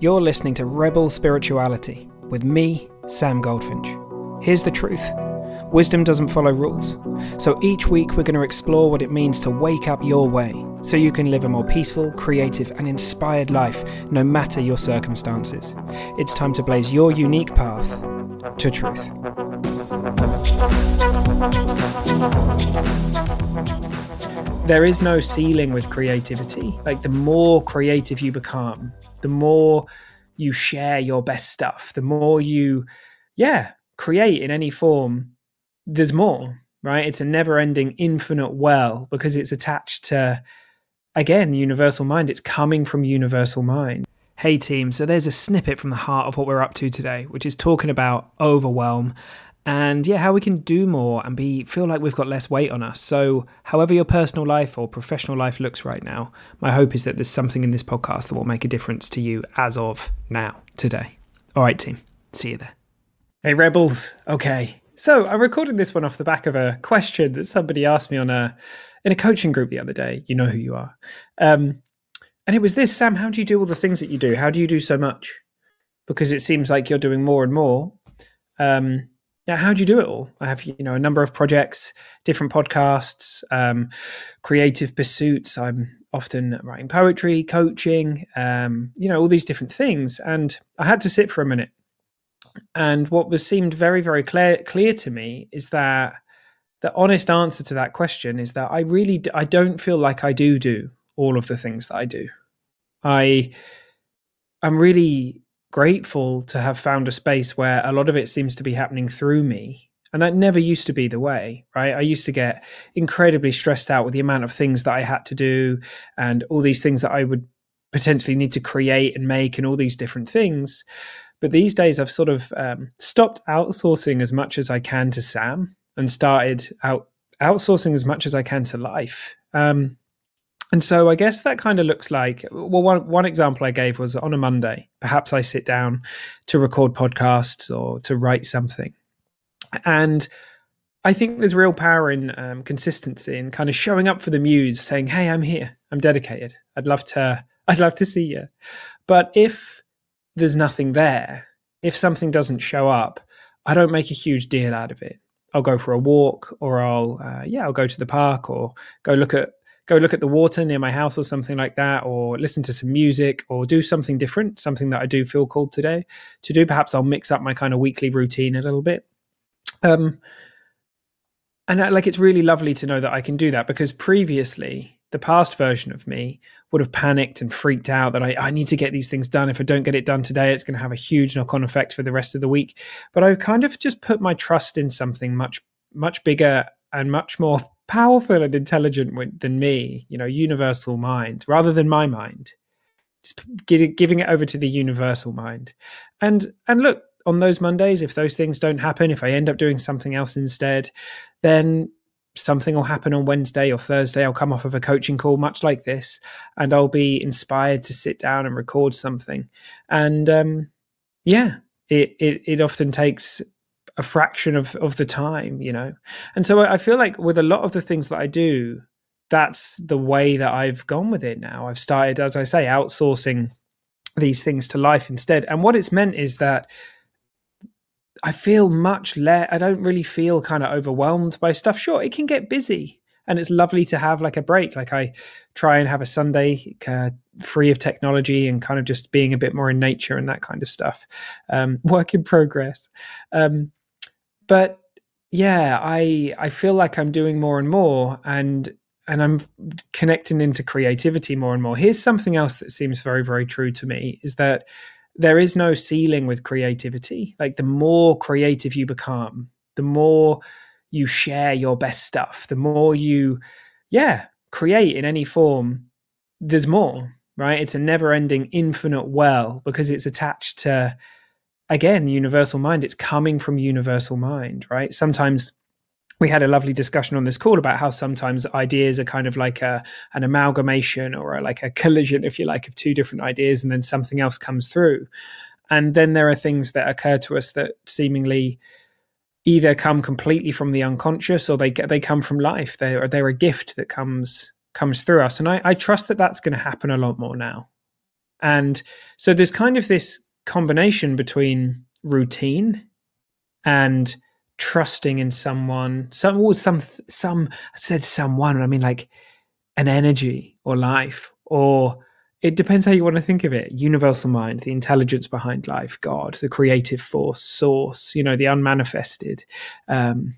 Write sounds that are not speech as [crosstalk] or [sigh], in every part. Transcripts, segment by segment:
You're listening to Rebel Spirituality with me, Sam Goldfinch. Here's the truth wisdom doesn't follow rules. So each week we're going to explore what it means to wake up your way so you can live a more peaceful, creative, and inspired life no matter your circumstances. It's time to blaze your unique path to truth. There is no ceiling with creativity. Like, the more creative you become, the more you share your best stuff, the more you, yeah, create in any form, there's more, right? It's a never ending, infinite well because it's attached to, again, universal mind. It's coming from universal mind. Hey, team. So there's a snippet from the heart of what we're up to today, which is talking about overwhelm and yeah, how we can do more and be feel like we've got less weight on us. So, however your personal life or professional life looks right now, my hope is that there's something in this podcast that will make a difference to you as of now, today. All right, team. See you there. Hey, rebels. Okay. So, I recorded this one off the back of a question that somebody asked me on a in a coaching group the other day. You know who you are. Um, and it was this, Sam, how do you do all the things that you do? How do you do so much? Because it seems like you're doing more and more. Um, yeah, how do you do it all? I have you know a number of projects, different podcasts, um, creative pursuits. I'm often writing poetry, coaching, um, you know, all these different things. And I had to sit for a minute. And what was seemed very, very clear clear to me is that the honest answer to that question is that I really I don't feel like I do do all of the things that I do. I I'm really grateful to have found a space where a lot of it seems to be happening through me. And that never used to be the way, right? I used to get incredibly stressed out with the amount of things that I had to do and all these things that I would potentially need to create and make and all these different things. But these days, I've sort of um, stopped outsourcing as much as I can to Sam and started out outsourcing as much as I can to life. Um, and so I guess that kind of looks like well one one example I gave was on a Monday. Perhaps I sit down to record podcasts or to write something. And I think there's real power in um, consistency and kind of showing up for the muse, saying, "Hey, I'm here. I'm dedicated. I'd love to. [laughs] I'd love to see you." But if there's nothing there, if something doesn't show up, I don't make a huge deal out of it. I'll go for a walk, or I'll uh, yeah, I'll go to the park, or go look at go look at the water near my house or something like that, or listen to some music, or do something different, something that I do feel called today to do. Perhaps I'll mix up my kind of weekly routine a little bit. Um, and I, like it's really lovely to know that I can do that because previously the past version of me would have panicked and freaked out that I, I need to get these things done. If I don't get it done today, it's going to have a huge knock on effect for the rest of the week. But I've kind of just put my trust in something much, much bigger and much more powerful and intelligent than me, you know, universal mind, rather than my mind. Just giving it over to the universal mind. And and look, on those Mondays, if those things don't happen, if I end up doing something else instead, then something will happen on Wednesday or Thursday. I'll come off of a coaching call, much like this, and I'll be inspired to sit down and record something. And um, yeah, it, it it often takes a fraction of of the time you know? And so i feel like with a lot of the things that i do that's the way that i've gone with it now. I've started as i say outsourcing these things to life instead. And what it's meant is that i feel much less i don't really feel kind of overwhelmed by stuff. Sure it can get busy and it's lovely to have like a break. Like i try and have a sunday uh, free of technology and kind of just being a bit more in nature and that kind of stuff. Um, [laughs] work in progress. Um, but yeah, I I feel like I'm doing more and more, and and I'm connecting into creativity more and more. Here's something else that seems very very true to me is that there is no ceiling with creativity. Like the more creative you become, the more you share your best stuff, the more you yeah create in any form. There's more, right? It's a never ending, infinite well because it's attached to again, universal mind, it's coming from universal mind, right? Sometimes we had a lovely discussion on this call about how sometimes ideas are kind of like a an amalgamation or a, like a collision, if you like, of two different ideas, and then something else comes through. And then there are things that occur to us that seemingly either come completely from the unconscious or they they come from life. They're they're a gift that comes comes through us. And I, I trust that that's going to happen a lot more now. And so there's kind of this combination between routine and trusting in someone, some some some I said someone, I mean like an energy or life, or it depends how you want to think of it. Universal mind, the intelligence behind life, God, the creative force, source, you know, the unmanifested. Um,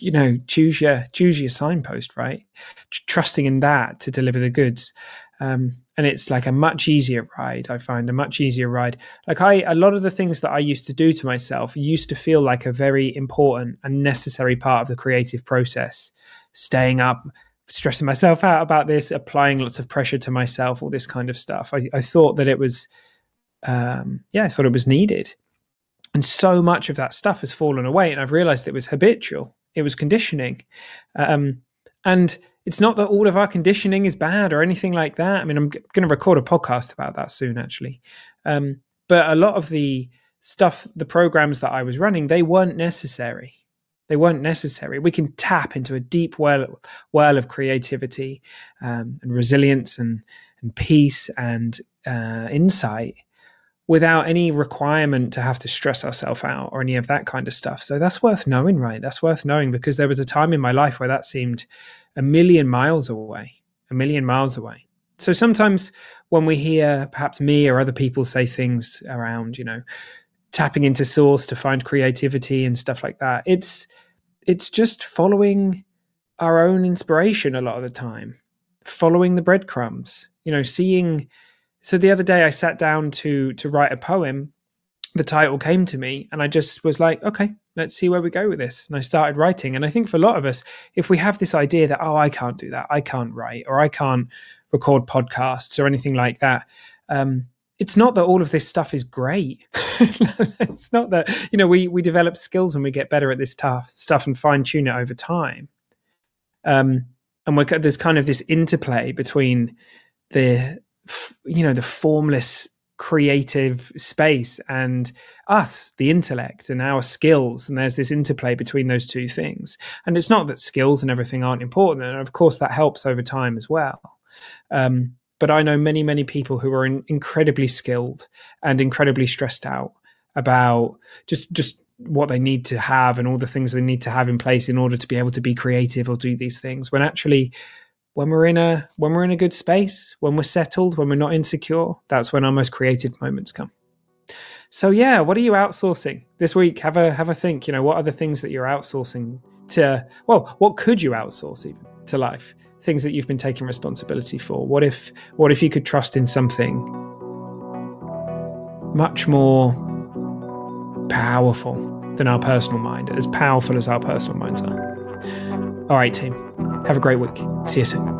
you know, choose your choose your signpost, right? Trusting in that to deliver the goods. Um, and it's like a much easier ride i find a much easier ride. Like i a lot of the things that i used to do to myself used to feel like a very important and necessary part of the creative process. Staying up stressing myself out about this applying lots of pressure to myself all this kind of stuff. I, I thought that it was um, yeah i thought it was needed. And so much of that stuff has fallen away and i've realized it was habitual. It was conditioning. Um, and it's not that all of our conditioning is bad or anything like that. I mean, I'm g- going to record a podcast about that soon, actually. Um, but a lot of the stuff, the programs that I was running, they weren't necessary. They weren't necessary. We can tap into a deep well, well of creativity um, and resilience and and peace and uh, insight without any requirement to have to stress ourselves out or any of that kind of stuff. So that's worth knowing, right? That's worth knowing because there was a time in my life where that seemed a million miles away, a million miles away. So sometimes when we hear perhaps me or other people say things around, you know, tapping into source to find creativity and stuff like that, it's it's just following our own inspiration a lot of the time, following the breadcrumbs, you know, seeing so the other day I sat down to to write a poem. The title came to me, and I just was like, okay, let's see where we go with this. And I started writing. And I think for a lot of us, if we have this idea that oh, I can't do that, I can't write, or I can't record podcasts or anything like that. Um, it's not that all of this stuff is great. [laughs] it's not that you know we we develop skills and we get better at this tough stuff and fine tune it over time. Um, and we're, there's kind of this interplay between the you know the formless creative space and us the intellect and our skills. And there's this interplay between those two things. And it's not that skills and everything aren't important. And of course that helps over time as well. Um, but i know many many people who are in, incredibly skilled and incredibly stressed out about just just what they need to have and all the things they need to have in place in order to be able to be creative or do these things when actually when we're in a when we're in a good space, when we're settled, when we're not insecure, that's when our most creative moments come. So yeah, what are you outsourcing this week? Have a have a think. You know, what are the things that you're outsourcing to? Well, what could you outsource even to life? Things that you've been taking responsibility for. What if what if you could trust in something much more powerful than our personal mind, as powerful as our personal minds are? All right, team. Have a great week. See you soon.